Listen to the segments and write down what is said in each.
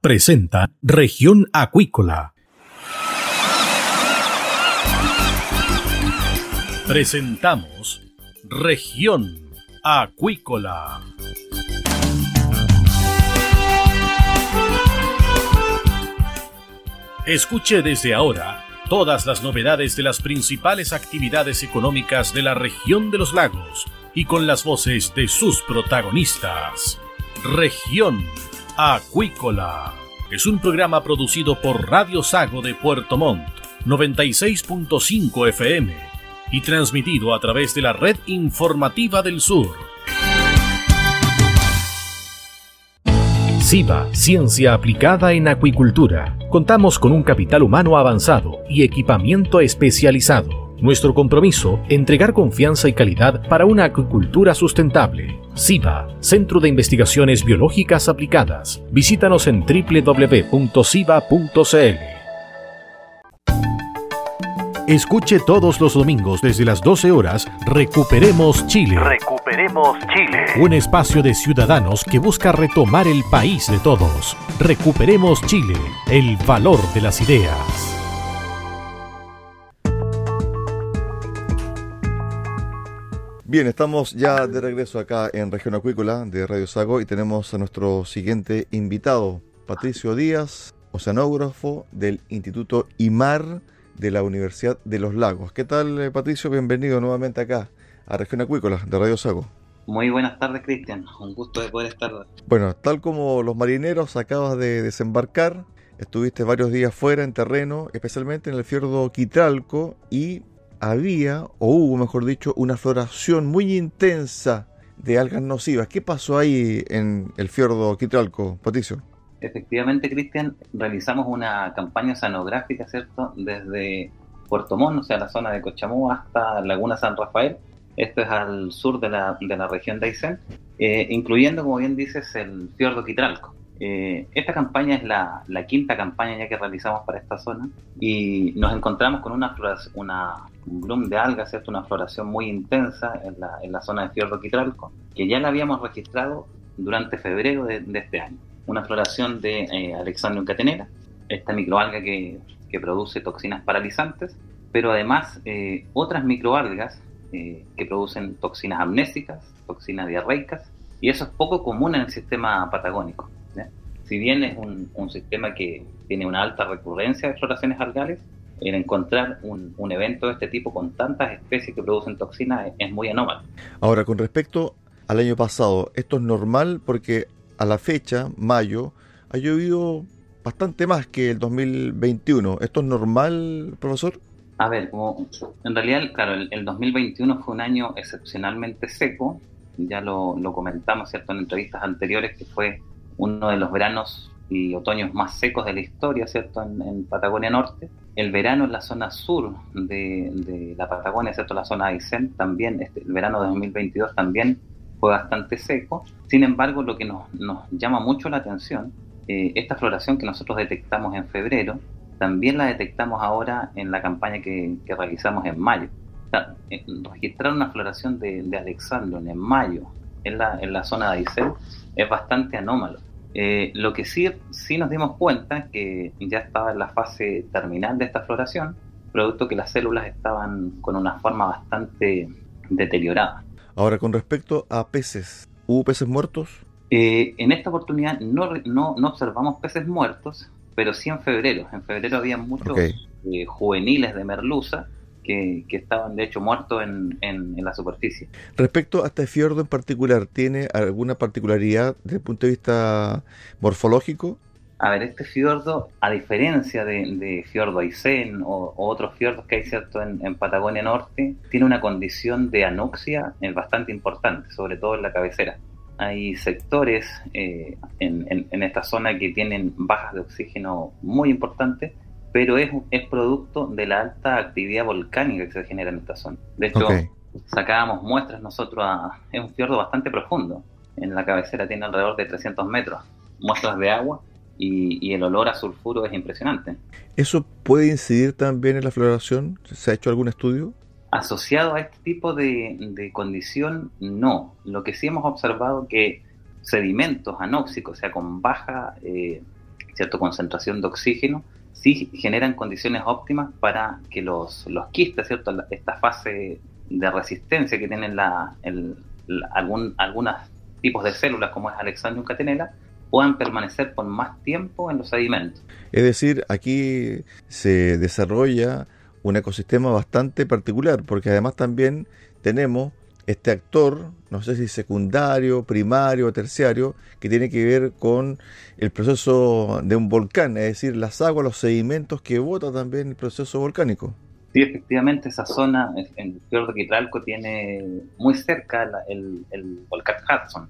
Presenta Región Acuícola. Presentamos Región Acuícola. Escuche desde ahora todas las novedades de las principales actividades económicas de la región de los lagos y con las voces de sus protagonistas. Región Acuícola es un programa producido por Radio Sago de Puerto Montt, 96.5 FM y transmitido a través de la red informativa del sur. SIBA, Ciencia Aplicada en Acuicultura. Contamos con un capital humano avanzado y equipamiento especializado nuestro compromiso, entregar confianza y calidad para una acuicultura sustentable. SIBA, Centro de Investigaciones Biológicas Aplicadas. Visítanos en www.siba.cl. Escuche todos los domingos desde las 12 horas Recuperemos Chile. Recuperemos Chile. Un espacio de ciudadanos que busca retomar el país de todos. Recuperemos Chile, el valor de las ideas. Bien, estamos ya de regreso acá en Región Acuícola de Radio Sago y tenemos a nuestro siguiente invitado, Patricio Díaz, oceanógrafo del Instituto IMAR de la Universidad de los Lagos. ¿Qué tal, eh, Patricio? Bienvenido nuevamente acá a Región Acuícola de Radio Sago. Muy buenas tardes, Cristian. Un gusto de poder estar. Bueno, tal como los marineros acabas de desembarcar, estuviste varios días fuera en terreno, especialmente en el fiordo Quitralco y había, o hubo mejor dicho, una floración muy intensa de algas nocivas. ¿Qué pasó ahí en el fiordo Quitralco, Patricio? Efectivamente, Cristian, realizamos una campaña oceanográfica, ¿cierto? Desde Puerto Montt, o sea, la zona de Cochamú, hasta Laguna San Rafael. Esto es al sur de la, de la región de Aysén, eh, incluyendo, como bien dices, el fiordo Quitralco. Eh, esta campaña es la, quinta campaña ya que realizamos para esta zona y nos encontramos con una, una un bloom de algas, ¿cierto? una floración muy intensa en la, en la zona de Fiordo Quitralco, que ya la habíamos registrado durante febrero de, este año. Una floración de eh, Alexandrium catenera, esta microalga que, que, produce toxinas paralizantes, pero además eh, otras microalgas eh, que producen toxinas amnésicas, toxinas diarreicas, y eso es poco común en el sistema patagónico si bien es un, sistema que tiene una alta recurrencia de floraciones algales, el encontrar un, evento de este tipo con tantas especies que producen toxinas es, muy anómalo. Ahora, con respecto al año pasado, esto es normal porque a la fecha, mayo, ha llovido bastante más que el 2021. ¿Esto es normal, profesor? A ver, como en realidad, claro, el, 2021 fue un año excepcionalmente seco, ya lo, lo comentamos ¿cierto? en entrevistas anteriores, que fue uno de los veranos y otoños más secos de la historia, ¿cierto? En, Patagonia Norte. El verano en la zona sur de, la Patagonia, ¿cierto? La zona de Aysén, también, este, el verano de 2022 también fue bastante seco. Sin embargo, lo que nos, llama mucho la atención, eh, esta floración que nosotros detectamos en febrero, también la detectamos ahora en la campaña que, realizamos en mayo. Eh, registrar una floración de, de en mayo en la, en la zona de Aysén es bastante anómalo. Eh, lo que sí, sí nos dimos cuenta es que ya estaba en la fase terminal de esta floración, producto que las células estaban con una forma bastante deteriorada. Ahora, con respecto a peces, ¿hubo peces muertos? Eh, en esta oportunidad no, no, no, observamos peces muertos, pero sí en febrero. En febrero había muchos eh, juveniles de merluza que, estaban de hecho muertos en, en, la superficie. Respecto a este fiordo en particular, ¿tiene alguna particularidad desde el punto de vista morfológico? A ver, este fiordo, a diferencia de, de fiordo Aysén o, otros fiordos que hay cierto en, Patagonia Norte, tiene una condición de anuxia eh, bastante importante, sobre todo en la cabecera. Hay sectores eh, en, en, esta zona que tienen bajas de oxígeno muy importantes pero es, es producto de la alta actividad volcánica que se genera en esta zona. De hecho, sacábamos muestras nosotros a... Es un fiordo bastante profundo. En la cabecera tiene alrededor de 300 metros. Muestras de agua y, el olor a sulfuro es impresionante. ¿Eso puede incidir también en la floración? ¿Se ha hecho algún estudio? Asociado a este tipo de, de condición, no. Lo que sí hemos observado que sedimentos anóxicos, o sea, con baja eh, cierta concentración de oxígeno, sí generan condiciones óptimas para que los, los quistes, ¿cierto? esta fase de resistencia que tienen la, el, algún, algunos tipos de células, como es Alexandrium catenella, puedan permanecer por más tiempo en los sedimentos. Es decir, aquí se desarrolla un ecosistema bastante particular, porque además también tenemos este actor, no sé si secundario, primario o terciario, que tiene que ver con el proceso de un volcán, es decir, las aguas, los sedimentos que bota también el proceso volcánico. Sí, efectivamente, esa zona en el fiordo Quitralco tiene muy cerca el, volcán Hudson,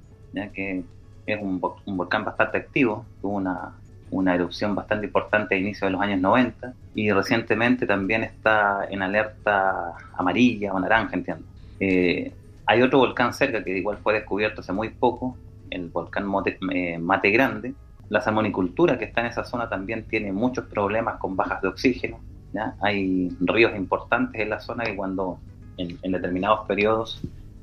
que es un, volcán bastante activo, tuvo una, erupción bastante importante a inicios de los años 90 y recientemente también está en alerta amarilla o naranja, entiendo. Eh, hay otro volcán cerca que igual fue descubierto hace muy poco, el volcán eh, Mate, Grande. La salmonicultura que está en esa zona también tiene muchos problemas con bajas de oxígeno. Hay ríos importantes en la zona que cuando en, determinados periodos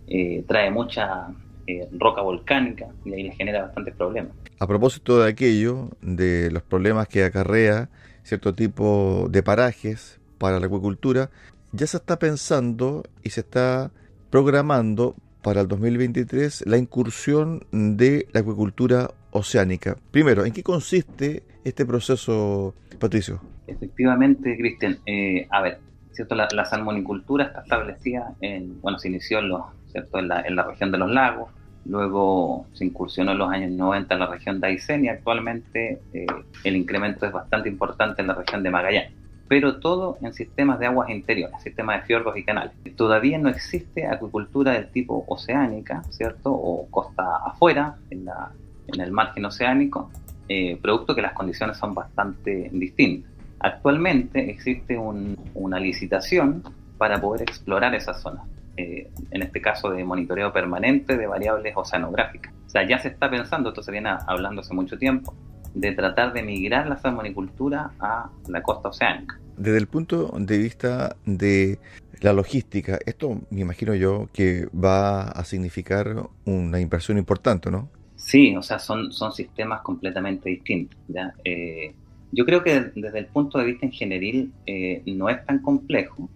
eh, trae mucha eh, roca volcánica y ahí le genera bastantes problemas. A propósito de aquello, de los problemas que acarrea cierto tipo de parajes para la acuicultura, ya se está pensando y se está programando para el 2023 la incursión de la acuicultura oceánica. Primero, ¿en qué consiste este proceso, Patricio? Efectivamente, Cristian. Eh, a ver, ¿cierto? La, salmonicultura está establecida en, bueno, se inició en, ¿cierto? En, la, en la región de los lagos, luego se incursionó en los años 90 en la región de Aysén y actualmente eh, el incremento es bastante importante en la región de Magallanes pero todo en sistemas de aguas interiores, sistemas de fiordos y canales. Todavía no existe acuicultura del tipo oceánica, ¿cierto? O costa afuera, en, la, en el margen oceánico, eh, producto que las condiciones son bastante distintas. Actualmente existe una licitación para poder explorar esa zona, eh, en este caso de monitoreo permanente de variables oceanográficas. O sea, ya se está pensando, esto se viene hablando hace mucho tiempo, de tratar de migrar la salmonicultura a la costa oceánica. Desde el punto de vista de la logística, esto me imagino yo que va a significar una inversión importante, ¿no? Sí, o sea, son, son sistemas completamente distintos. ¿ya? Eh, yo creo que desde el punto de vista ingenieril eh, no es tan complejo.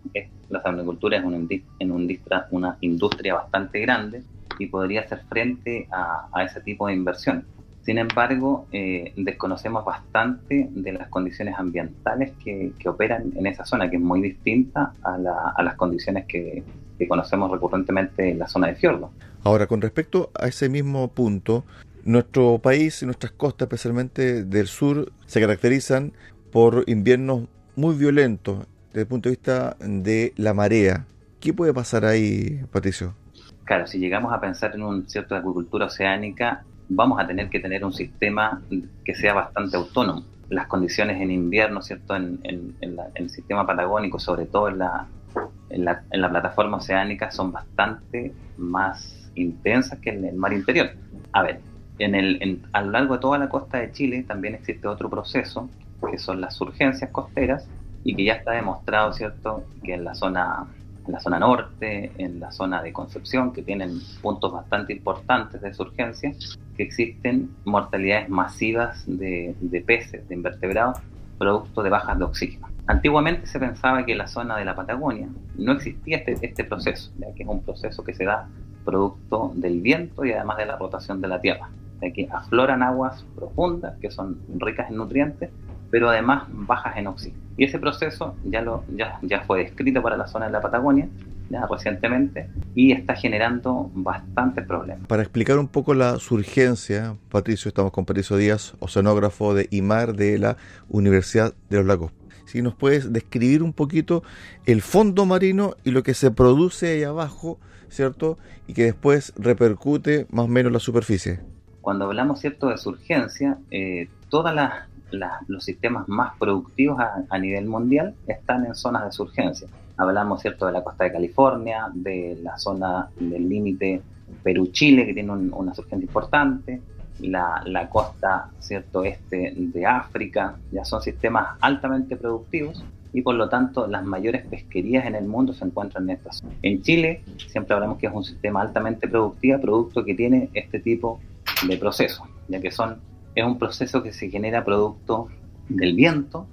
la salmonicultura es una, industria, una industria bastante grande y podría hacer frente a, a ese tipo de inversión. Sin embargo, eh, desconocemos bastante de las condiciones ambientales que, operan en esa zona, que es muy distinta a, las condiciones que, conocemos recurrentemente en la zona de fiordo. Ahora, con respecto a ese mismo punto, nuestro país y nuestras costas, especialmente del sur, se caracterizan por inviernos muy violentos desde el punto de vista de la marea. ¿Qué puede pasar ahí, Patricio? Claro, si llegamos a pensar en un cierto de agricultura oceánica, vamos a tener que tener un sistema que sea bastante autónomo. Las condiciones en invierno, ¿cierto? En, el sistema patagónico, sobre todo en la, en la, plataforma oceánica, son bastante más intensas que en el mar interior. A ver, en el, a lo largo de toda la costa de Chile también existe otro proceso, que son las urgencias costeras, y que ya está demostrado, ¿cierto?, que en la zona en la zona norte, en la zona de Concepción, que tienen puntos bastante importantes de surgencia, que existen mortalidades masivas de, peces, de invertebrados, producto de bajas de oxígeno. Antiguamente se pensaba que en la zona de la Patagonia no existía este, este proceso, ya que es un proceso que se da producto del viento y además de la rotación de la Tierra, ya que afloran aguas profundas que son ricas en nutrientes, pero además bajas en oxígeno. Y ese proceso ya, lo, ya, ya fue descrito para la zona de la Patagonia recientemente y está generando bastantes problemas. Para explicar un poco la surgencia, Patricio, estamos con Patricio Díaz, oceanógrafo de IMAR de la Universidad de los Lagos. Si nos puedes describir un poquito el fondo marino y lo que se produce ahí abajo, ¿cierto? Y que después repercute más o menos en la superficie. Cuando hablamos, ¿cierto?, de surgencia, eh, todas las los sistemas más productivos a, nivel mundial están en zonas de surgencia. Hablamos, ¿cierto?, de la costa de California, de la zona del límite Perú-Chile, que tiene una surgencia importante, la, la, costa, ¿cierto?, este de África, ya son sistemas altamente productivos y por lo tanto las mayores pesquerías en el mundo se encuentran en esta zona. En Chile siempre hablamos que es un sistema altamente productivo, producto que tiene este tipo de procesos, ya que son, es un proceso que se genera producto del viento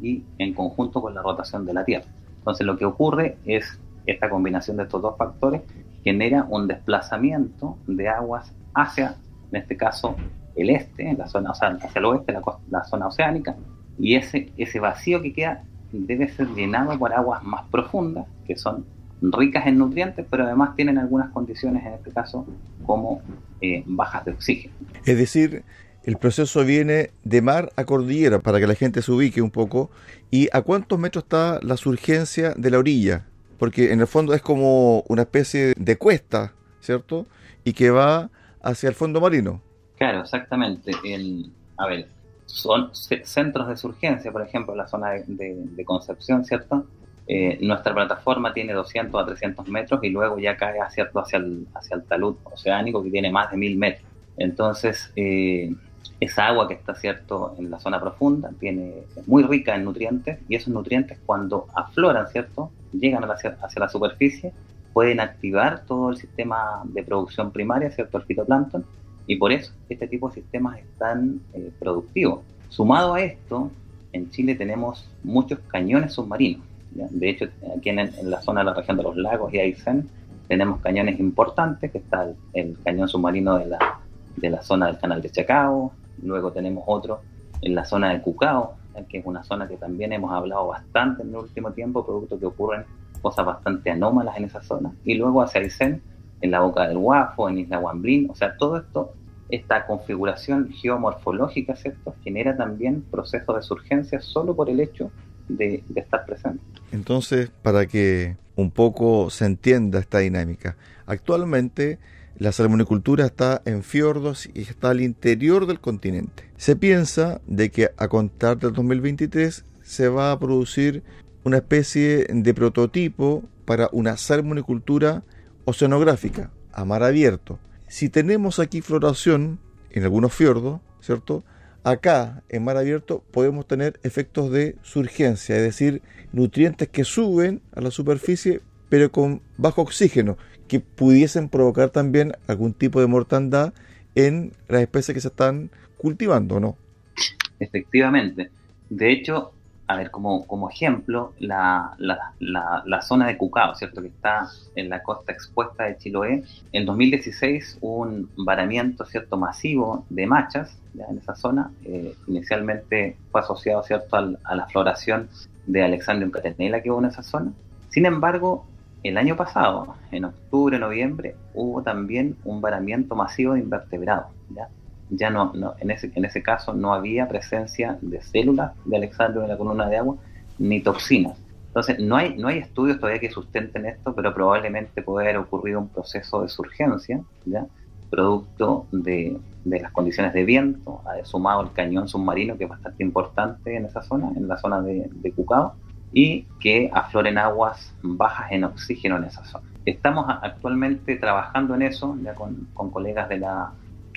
y en conjunto con la rotación de la Tierra. Entonces lo que ocurre es esta combinación de estos dos factores genera un desplazamiento de aguas hacia, en este caso, el este, la zona, o sea, hacia el oeste, la, la zona oceánica, y ese, ese vacío que queda debe ser llenado por aguas más profundas, que son ricas en nutrientes, pero además tienen algunas condiciones, en este caso, como eh, bajas de oxígeno. Es decir, el proceso viene de mar a cordillera, para que la gente se ubique un poco. ¿Y a cuántos metros está la surgencia de la orilla? Porque en el fondo es como una especie de cuesta, ¿cierto? Y que va hacia el fondo marino. Claro, exactamente. A ver, son centros de surgencia, por ejemplo, la zona de, Concepción, ¿cierto? Eh, nuestra plataforma tiene 200 a 300 metros y luego ya cae hacia, hacia, el, hacia el talud oceánico que tiene más de 1000 metros. Entonces, eh, esa agua que está cierto en la zona profunda tiene, es muy rica en nutrientes y esos nutrientes cuando afloran, ¿cierto? Llegan hacia, hacia la superficie, pueden activar todo el sistema de producción primaria, ¿cierto? El fitoplancton y por eso este tipo de sistemas es tan eh, productivo. Sumado a esto, en Chile tenemos muchos cañones submarinos. De hecho, aquí en, la zona de la región de los lagos y Aysén tenemos cañones importantes, que está el, cañón submarino de la, de la zona del canal de Chacao, luego tenemos otro en la zona de Cucao, que es una zona que también hemos hablado bastante en el último tiempo, producto que ocurren cosas bastante anómalas en esa zona, y luego hacia Aysén en la boca del Guafo, en Isla Guamblín, o sea, todo esto, esta configuración geomorfológica, ¿cierto?, genera también procesos de surgencia solo por el hecho de, estar presente. Entonces, para que un poco se entienda esta dinámica, actualmente la salmonicultura está en fiordos y está al interior del continente. Se piensa de que a contar del 2023 se va a producir una especie de prototipo para una salmonicultura oceanográfica, a mar abierto. Si tenemos aquí floración en algunos fiordos, ¿cierto? Acá, en mar abierto, podemos tener efectos de surgencia, es decir, nutrientes que suben a la superficie, pero con bajo oxígeno, que pudiesen provocar también algún tipo de mortandad en las especies que se están cultivando, ¿no? Efectivamente. De hecho, a ver, como, como ejemplo, la, la, la, zona de Cucao, ¿cierto? Que está en la costa expuesta de Chiloé. En 2016 hubo un varamiento, ¿cierto? Masivo de machas en esa zona. Eh, inicialmente fue asociado, ¿cierto? a la floración de Alexandrium catenella que hubo en esa zona. Sin embargo, el año pasado, en octubre, noviembre, hubo también un varamiento masivo de invertebrados, ¿ya? ya no, no, en, ese, en ese caso no había presencia de células de Alexandro en la columna de agua ni toxinas. Entonces, no hay, no hay estudios todavía que sustenten esto, pero probablemente puede haber ocurrido un proceso de surgencia, producto de, de las condiciones de viento, sumado el cañón submarino, que es bastante importante en esa zona, en la zona de, de Cucao, y que afloren aguas bajas en oxígeno en esa zona. Estamos actualmente trabajando en eso, ya con, con colegas de la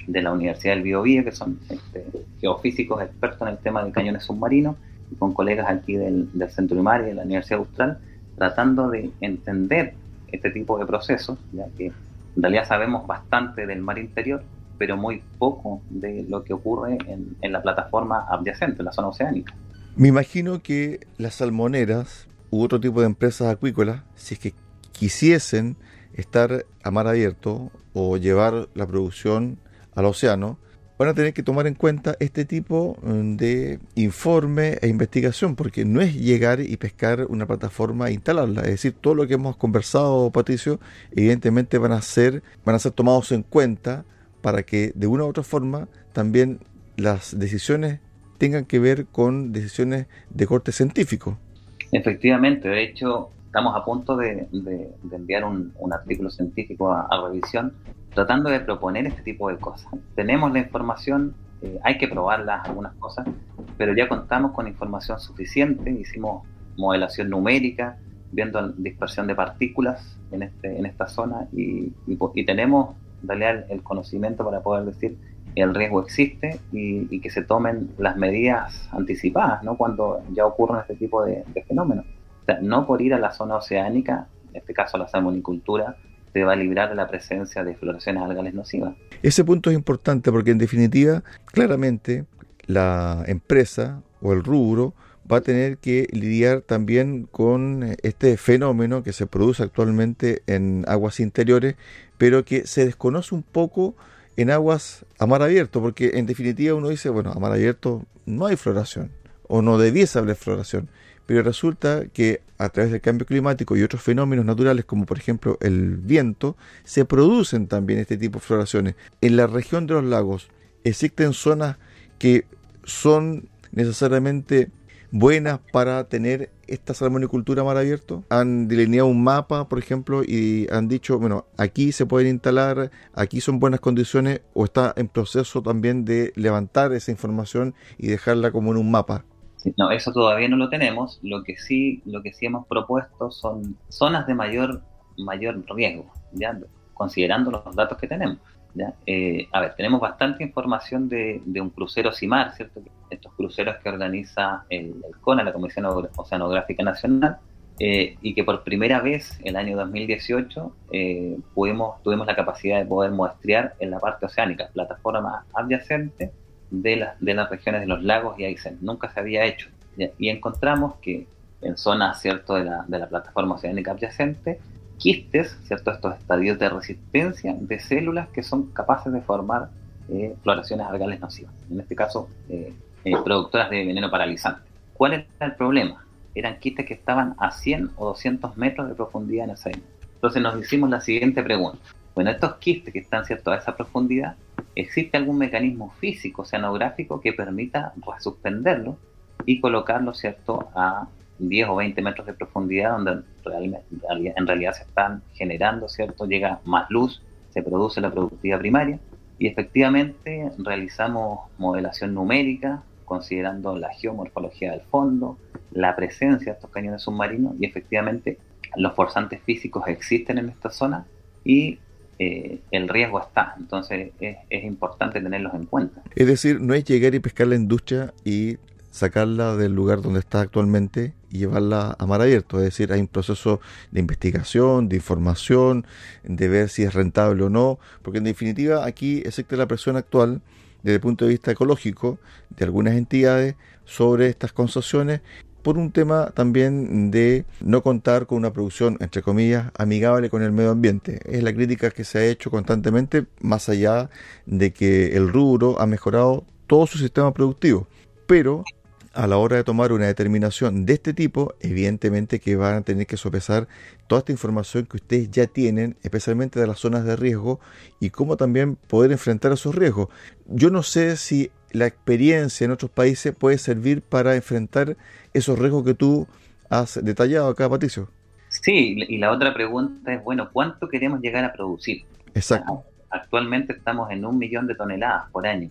de Universidad del Biobío, que son este, geofísicos expertos en el tema de cañones submarinos, y con colegas aquí del, Centro Imar y de la Universidad Austral, tratando de entender este tipo de procesos, ya que en realidad sabemos bastante del mar interior, pero muy poco de lo que ocurre en, en la plataforma adyacente, en la zona oceánica. Me imagino que las salmoneras u otro tipo de empresas acuícolas, si es que quisiesen estar a mar abierto o llevar la producción al océano, van a tener que tomar en cuenta este tipo mm, de informe e investigación, porque no es llegar y pescar una plataforma e instalarla. Es decir, todo lo que hemos conversado, Patricio, evidentemente van a ser, van a ser tomados en cuenta para que de una u otra forma también las decisiones tengan que ver con decisiones de corte científico. Efectivamente, de hecho, estamos a punto de, enviar un, artículo científico a, revisión tratando de proponer este tipo de cosas. Tenemos la información, eh, hay que probarlas algunas cosas, pero ya contamos con información suficiente, hicimos modelación numérica, viendo dispersión de partículas en, este, en esta zona y, tenemos en el conocimiento para poder decir el riesgo existe y, que se tomen las medidas anticipadas ¿no? cuando ya ocurren este tipo de, fenómenos no por ir a la zona oceánica, en este caso a la salmonicultura, te va a librar de la presencia de floraciones algales nocivas. Ese punto es importante porque en definitiva, claramente, la empresa o el rubro va a tener que lidiar también con este fenómeno que se produce actualmente en aguas interiores, pero que se desconoce un poco en aguas a mar abierto, porque en definitiva uno dice, bueno, a mar abierto no hay floración, o no debiese haber floración, pero resulta que a través del cambio climático y otros fenómenos naturales, como por ejemplo el viento, se producen también este tipo de floraciones. En la región de los lagos existen zonas que son necesariamente buenas para tener esta salmonicultura mar abierto? Han delineado un mapa, por ejemplo, y han dicho, bueno, aquí se pueden instalar, aquí son buenas condiciones, o está en proceso también de levantar esa información y dejarla como en un mapa. no, eso todavía no lo tenemos. Lo que sí, lo que sí hemos propuesto son zonas de mayor, mayor riesgo, ¿ya? considerando los datos que tenemos. Eh, a ver, tenemos bastante información de, un crucero CIMAR, ¿cierto? Estos cruceros que organiza el, CONA, la Comisión Oceanográfica Nacional, eh, y que por primera vez el año 2018 eh, tuvimos la capacidad de poder muestrear en la parte oceánica, plataforma adyacente de, de las regiones de los lagos y Aysén. Nunca se había hecho. Y encontramos que en zonas ¿cierto? De, la, de la plataforma oceánica adyacente quistes, ¿cierto? estos estadios de resistencia de células que son capaces de formar eh, floraciones algales nocivas, en este caso eh, productoras de veneno paralizante. ¿Cuál era el problema? Eran quistes que estaban a 100 o 200 metros de profundidad en esa Entonces nos hicimos la siguiente pregunta. Bueno, estos quistes que están ¿cierto? a esa profundidad, ¿existe algún mecanismo físico oceanográfico que permita suspenderlo y colocarlo ¿cierto? a 10 o 20 metros de profundidad, donde en realidad se están generando, ¿cierto? Llega más luz, se produce la productividad primaria y efectivamente realizamos modelación numérica considerando la geomorfología del fondo, la presencia de estos cañones submarinos y efectivamente los forzantes físicos existen en esta zona y eh, el riesgo está, entonces es, es, importante tenerlos en cuenta. Es decir, no es llegar y pescar la industria y sacarla del lugar donde está actualmente y llevarla a mar abierto. Es decir, hay un proceso de investigación, de información, de ver si es rentable o no, porque en definitiva aquí existe la presión actual desde el punto de vista ecológico de algunas entidades sobre estas concesiones por un tema también de no contar con una producción, entre comillas, amigable con el medio ambiente. Es la crítica que se ha hecho constantemente, más allá de que el rubro ha mejorado todo su sistema productivo. Pero a la hora de tomar una determinación de este tipo, evidentemente que van a tener que sopesar toda esta información que ustedes ya tienen, especialmente de las zonas de riesgo y cómo también poder enfrentar esos riesgos. Yo no sé si la experiencia en otros países puede servir para enfrentar esos riesgos que tú has detallado acá, Patricio. Sí, y la otra pregunta es, bueno, ¿cuánto queremos llegar a producir? Exacto. Actualmente estamos en un millón de toneladas por año.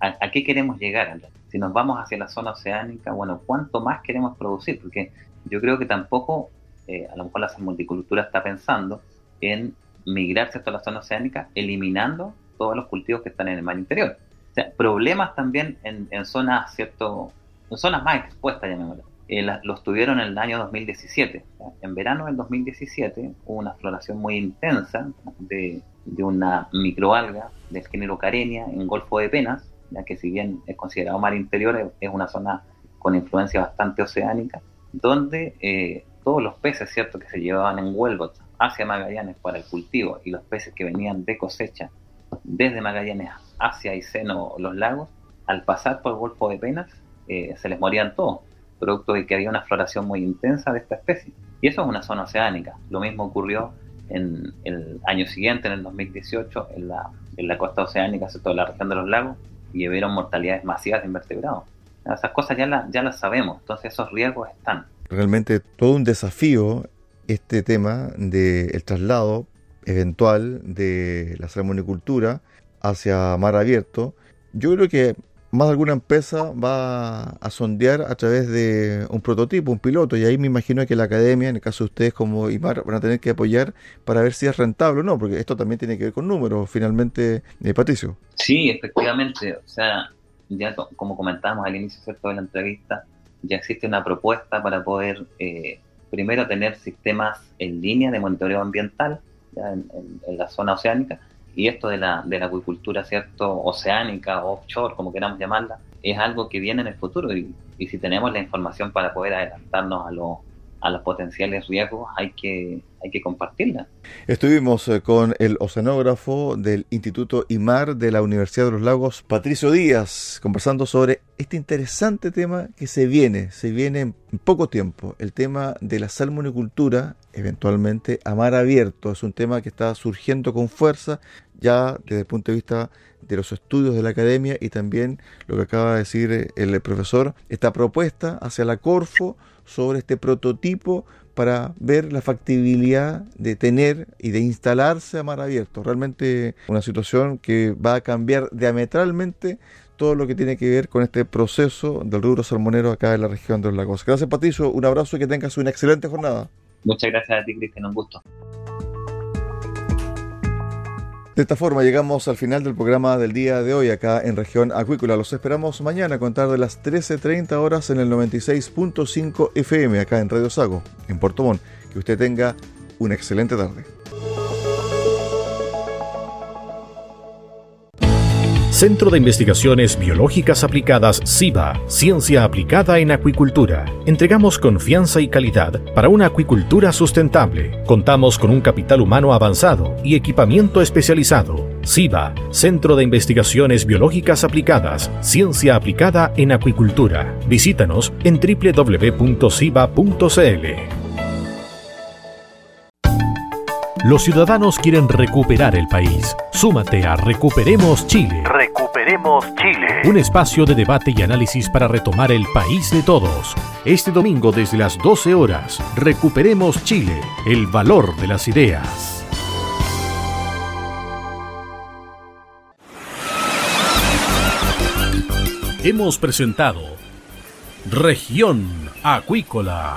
¿A, qué queremos llegar? Si nos vamos hacia la zona oceánica, bueno, ¿cuánto más queremos producir? Porque yo creo que tampoco, eh, a lo mejor la multicultura está pensando en migrarse hasta la zona oceánica, eliminando todos los cultivos que están en el mar interior. O sea, problemas también en, zonas, ¿cierto? En zonas más expuestas, llamémoslo. Eh, los tuvieron en el año 2017. En verano del 2017 hubo una floración muy intensa de, de una microalga del género Carenia en Golfo de Penas, ya que si bien es considerado mar interior, es una zona con influencia bastante oceánica, donde eh, todos los peces cierto que se llevaban en Huelva hacia Magallanes para el cultivo y los peces que venían de cosecha desde Magallanes hacia Aysén o los lagos, al pasar por el Golfo de Penas, eh, se les morían todos, producto de que había una floración muy intensa de esta especie. Y eso es una zona oceánica. Lo mismo ocurrió en el año siguiente, en el 2018, en la, en la costa oceánica, sobre todo la región de los lagos, y hubieron mortalidades masivas de invertebrados. Esas cosas ya, ya las sabemos, entonces esos riesgos están. Realmente todo un desafío este tema del traslado eventual de la salmonicultura hacia mar abierto. Yo creo que más de alguna empresa va a sondear a través de un prototipo, un piloto, y ahí me imagino que la academia, en el caso de ustedes como IMAR, van a tener que apoyar para ver si es rentable o no, porque esto también tiene que ver con números, finalmente, eh, Patricio. Sí, efectivamente, o sea, ya como comentábamos al inicio de la entrevista, ya existe una propuesta para poder, eh, primero, tener sistemas en línea de monitoreo ambiental, en, la zona oceánica, y esto de la, de la acuicultura, ¿cierto?, oceánica, offshore, como queramos llamarla, es algo que viene en el futuro y, y si tenemos la información para poder adelantarnos a lo a los potenciales riesgos hay que, hay que compartirla. Estuvimos eh, con el oceanógrafo del Instituto IMAR de la Universidad de los Lagos, Patricio Díaz, conversando sobre este interesante tema que se viene, se viene en poco tiempo, el tema de la salmonicultura, eventualmente a mar abierto. Es un tema que está surgiendo con fuerza ya desde el punto de vista de los estudios de la academia y también lo que acaba de decir eh, el profesor, esta propuesta hacia la Corfo sobre este prototipo para ver la factibilidad de tener y de instalarse a mar abierto. Realmente una situación que va a cambiar diametralmente todo lo que tiene que ver con este proceso del rubro salmonero acá en la región de los lagos. Gracias Patricio, un abrazo y que tengas una excelente jornada. Muchas gracias a ti Cristian, un gusto. De esta forma llegamos al final del programa del día de hoy acá en región acuícola. Los esperamos mañana a contar de las 13.30 horas en el 96.5 FM acá en Radio Sago, en Puerto Montt. Que usted tenga una excelente tarde. Centro de Investigaciones Biológicas Aplicadas CIBA, Ciencia Aplicada en Acuicultura. Entregamos confianza y calidad para una acuicultura sustentable. Contamos con un capital humano avanzado y equipamiento especializado. CIBA, Centro de Investigaciones Biológicas Aplicadas, Ciencia Aplicada en Acuicultura. Visítanos en www.ciba.cl. Los ciudadanos quieren recuperar el país. Súmate a Recuperemos Chile. Recuperemos Chile. Un espacio de debate y análisis para retomar el país de todos. Este domingo desde las 12 horas, Recuperemos Chile, el valor de las ideas. Hemos presentado Región Acuícola.